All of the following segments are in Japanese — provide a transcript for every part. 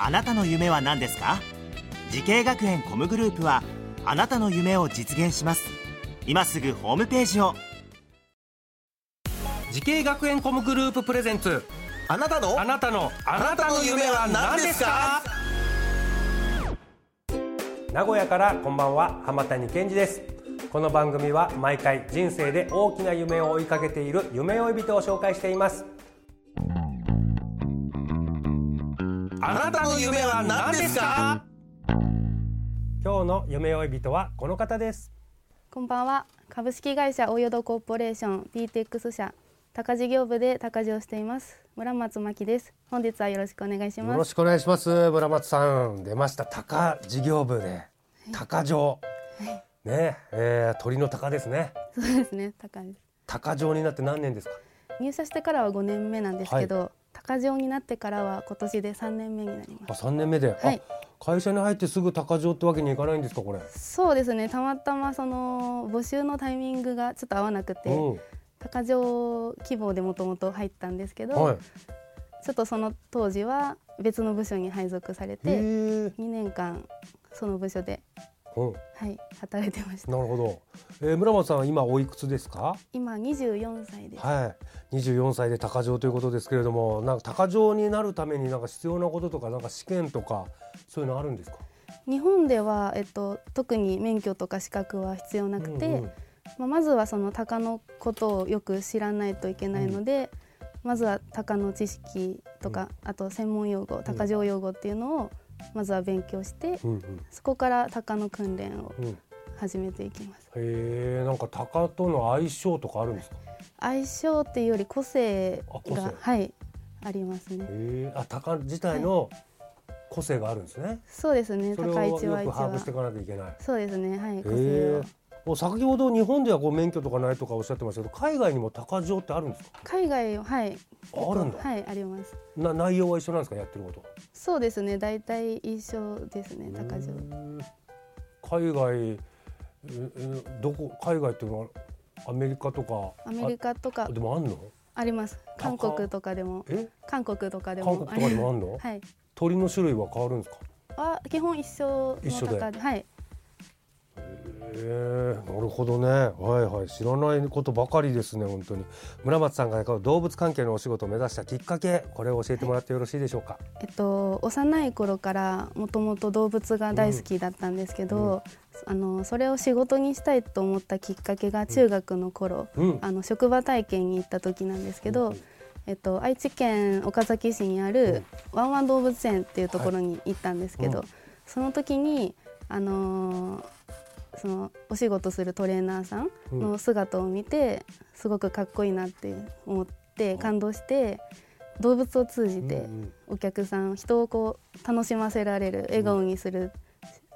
あなたの夢は何ですか？滋慶学園 COMグループはあなたの夢を実現します。今すぐホームページを。滋慶学園 COMグループ presents。あなたの？あなたの。あなたの夢は何ですか？名古屋からこんばんは。浜谷健二です。この番組は毎回人生で大きな夢を追いかけている夢追い人を紹介していますあなたの夢は何ですか？今日の夢追い人はこの方です。こんばんは。株式会社大淀コーポレーション PTX 社高事業部で高事をしています。村松真希です。本日はよろしくお願いしよろますしくお願いします。村松さん出ました。高事業部で高城。ねえー、鳥の鷹ですね。そうですね。高です。高城になって何年ですか？入社してからは5年目なんですけど、高城になってからは今年で3年目になりあます。三年目で、はい。あ会社に入ってすぐ高城ってわけにいかないんですかこれ。そうですね。たまたまその募集のタイミングがちょっと合わなくて、うん。高城希望でもともと入ったんですけど、はい。ちょっとその当時は別の部署に配属されへてー。2年間その部署で、うん。はい、働いてました。なるほど、えー、村松さんは今おいくつですか？今24歳です。はい。24歳で高城ということですけれどもなんか高城になるためになんか必要なこととかなんか試験とかそういうのあるんですか？日本では、えっと、特に免許とか資格は必要なくて、うんうんまあ、まずはその鷹のことをよく知らないといけないので、まずは鷹の知識とか、あと専門用語鷹城用語っていうのをまずは勉強して、うんうんそこから鷹の訓練をうん始めていきますへえ、なんか鷹との相性とかあるんですか？相性っていうより個性がはいありますねへえ、あ、鷹自体の個性があるんですね。そうですね鷹一は一は把握していかなきゃいけない。そうですねはいへ個性えを。もう先ほど日本ではこう免許とかないとかおっしゃってましたけど、海外にも鷹城ってあるんですか？海外をはいああるんだ。はいありますな内容は一緒なんですか、やってること。そうですね大体一緒ですね高城へえ海外、ええどこ？海外っていうのはアメリカとか。アメリカとかあでもあんの？あります韓国とかでもえ？韓国とかでも韓国とかでもあんの？はい鳥の種類は変わるんですか？あ基本一緒の一緒で鷹ではいええなるほどね。はいはい。知らないことばかりですね本当に。村松さんが動物関係のお仕事を目指したきっかけこれを教えてもらってよろしいでしょうか、えっと幼い頃からもともと動物が大好きだったんですけど、あのそれを仕事にしたいと思ったきっかけが中学の頃、うん。あの職場体験に行った時なんですけど、うんえっと、愛知県岡崎市にあるワンワン動物園っていうところに行ったんですけど、うん。その時に、あのーそのお仕事するトレーナーさんの姿を見てすごくかっこいいなって思って感動して動物を通じてうんお客さん人をこう楽しませられる笑顔にする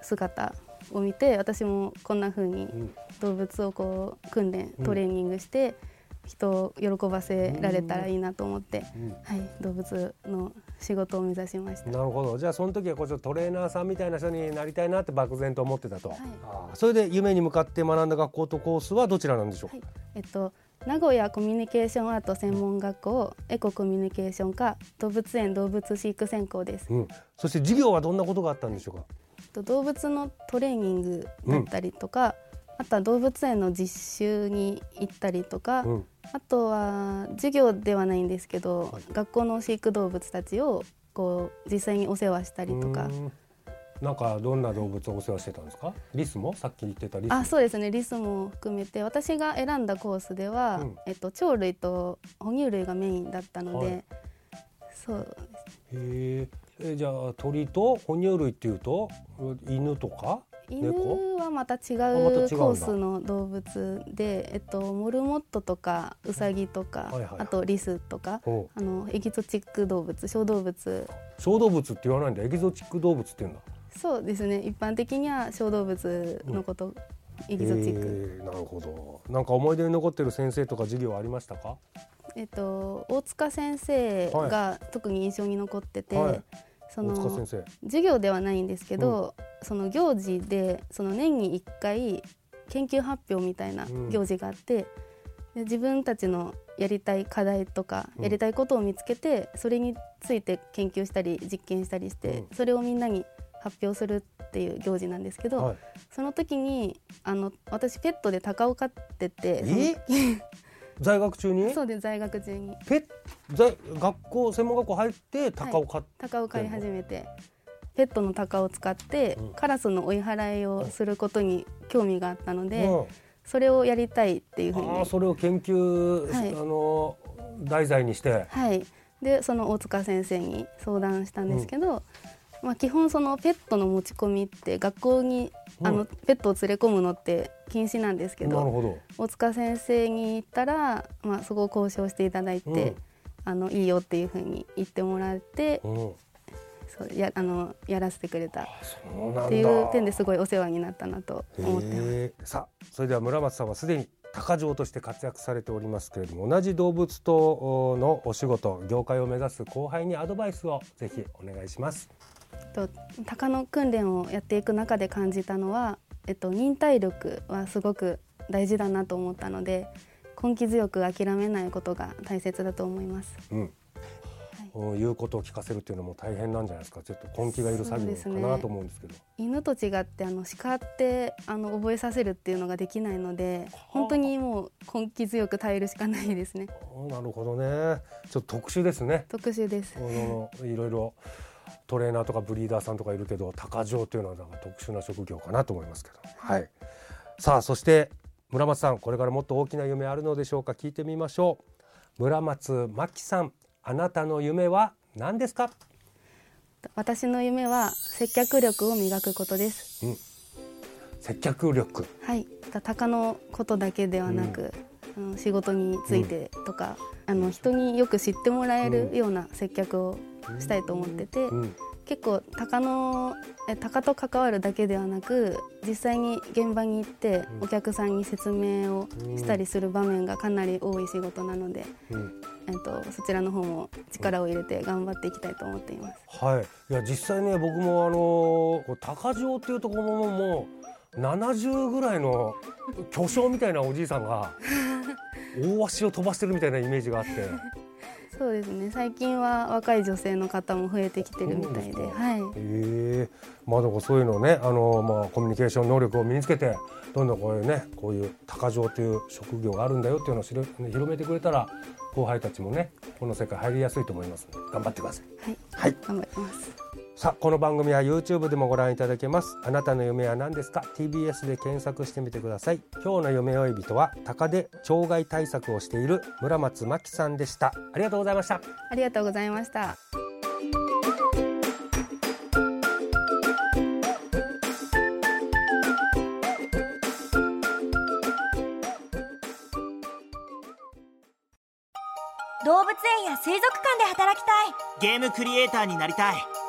姿を見て私もこんな風にうん。動物をこう訓練うんトレーニングして人を喜ばせられたらいいなと思って、うん。はい、動物の仕事を目指しました。なるほど。じゃあその時はこうちょっとトレーナーさんみたいな人になりたいなって漠然と思ってたと、い。ああそれで夢に向かって学んだ学校とコースはどちらなんでしょうか、はい。えっと名古屋コミュニケーションアート専門学校エココミュニケーション科動物園動物飼育専攻です。うん、そして授業はどんなことがあったんでしょうか、えっと動物のトレーニングだったりとか、あとは動物園の実習に行ったりとか、うん。あとは授業ではないんですけど、はい。学校の飼育動物たちをこう実際にお世話したりとか。なんかどんな動物をお世話してたんですか？リスもさっき言ってたリスあそうですねリスも含めて私が選んだコースでは、うん。えっと、鳥類と哺乳類がメインだったので、はい。そうへええじゃあ鳥と哺乳類っていうと犬とか？犬猫？はまた違うコースの動物で、えっと、モルモットとかウサギとか、はいはいはい。あとリスとかあのエキゾチック動物小動物。小動物って言わないんだ。エキゾチック動物って言うんだ。そうですね。一般的には小動物のこと、エキゾチック、えーなるほど。なんか思い出に残ってる先生とか授業ありましたか？えっと大塚先生が特に印象に残ってて、はい。その授業ではないんですけど、その行事でその年に1回研究発表みたいなうん。行事があって、で自分たちのやりたい課題とか、うん。やりたいことを見つけてそれについて研究したり実験したりして、うん。それをみんなに発表するっていう行事なんですけど、はい。その時にあの私ペットで鷹を飼ってて 在学中に？そうで在学中に。ペッ在学校専門学校入って鷹を飼っ鷹を飼い始めてペットの鷹を使って、うん。カラスの追い払いをすることに興味があったので、うん。それをやりたいっていうふうに。それを研究、はい。あの題材にして。はい。でその大塚先生に相談したんですけど、まあ、基本そのペットの持ち込みって学校にあの、うんペットを連れ込むのって禁止なんですけどなるほど。大塚先生に言ったら、まあ、そこを交渉していただいて、うん。あのいいよっていうふうに言ってもらってうんそうやあのやらせてくれたっていう点ですごいお世話になったなと思ってます。さあそれでは村松さんはすでに鷹匠として活躍されておりますけれども同じ動物とのお仕事業界を目指す後輩にアドバイスをぜひお願いします。と鷹の訓練をやっていく中で感じたのは、えっと、忍耐力はすごく大事だなと思ったので根気強く諦めないことが大切だと思います。うんうん言うことを聞かせるっていうのも大変なんじゃないですか。ちょっと根気がいる作業かなと思うんですけど。犬と違ってあの鹿ってあの覚えさせるっていうのができないので本当にもう根気強く耐えるしかないですね。あなるほどね。ちょっと特殊ですね。特殊です。いろいろトレーナーとかブリーダーさんとかいるけど鷹匠というのはなんか特殊な職業かなと思いますけど。はい。さあそして村松さんこれからもっと大きな夢あるのでしょうか。聞いてみましょう。村松真希さんあなたの夢は何ですか？私の夢は接客力を磨くことです。接客力。はい、鷹のことだけではなく、あの仕事についてとか、あの人によく知ってもらえるような接客をしたいと思ってて、うん。結構鷹のえ鷹と関わるだけではなく実際に現場に行ってうん。お客さんに説明をしたりする場面がかなり多い仕事なので、うんえっと、そちらの方も力を入れて頑張っていきたいと思っています。はいいや実際ね僕もあのこう鷹匠っていうところももう70ぐらいの巨匠みたいなおじいさんが 大足を飛ばしてるみたいなイメージがあってそうですね。最近は若い女性の方も増えてきてるみたいで。はい。ええ。まあでもそういうのをねあのまあコミュニケーション能力を身につけてどんどんこういうねこういう鷹匠という職業があるんだよっていうのを知る広めてくれたら後輩たちもねこの世界入りやすいと思います頑張ってください。はい、はい。頑張ります。さあこの番組は YouTube でもご覧いただけます。あなたの夢は何ですか？TBS で検索してみてください。今日の夢追い人は鷹で鳥害対策をしている村松真希さんでした。ありがとうございました。ありがとうございました。動物園や水族館で働きたい。ゲームクリエイターになりたい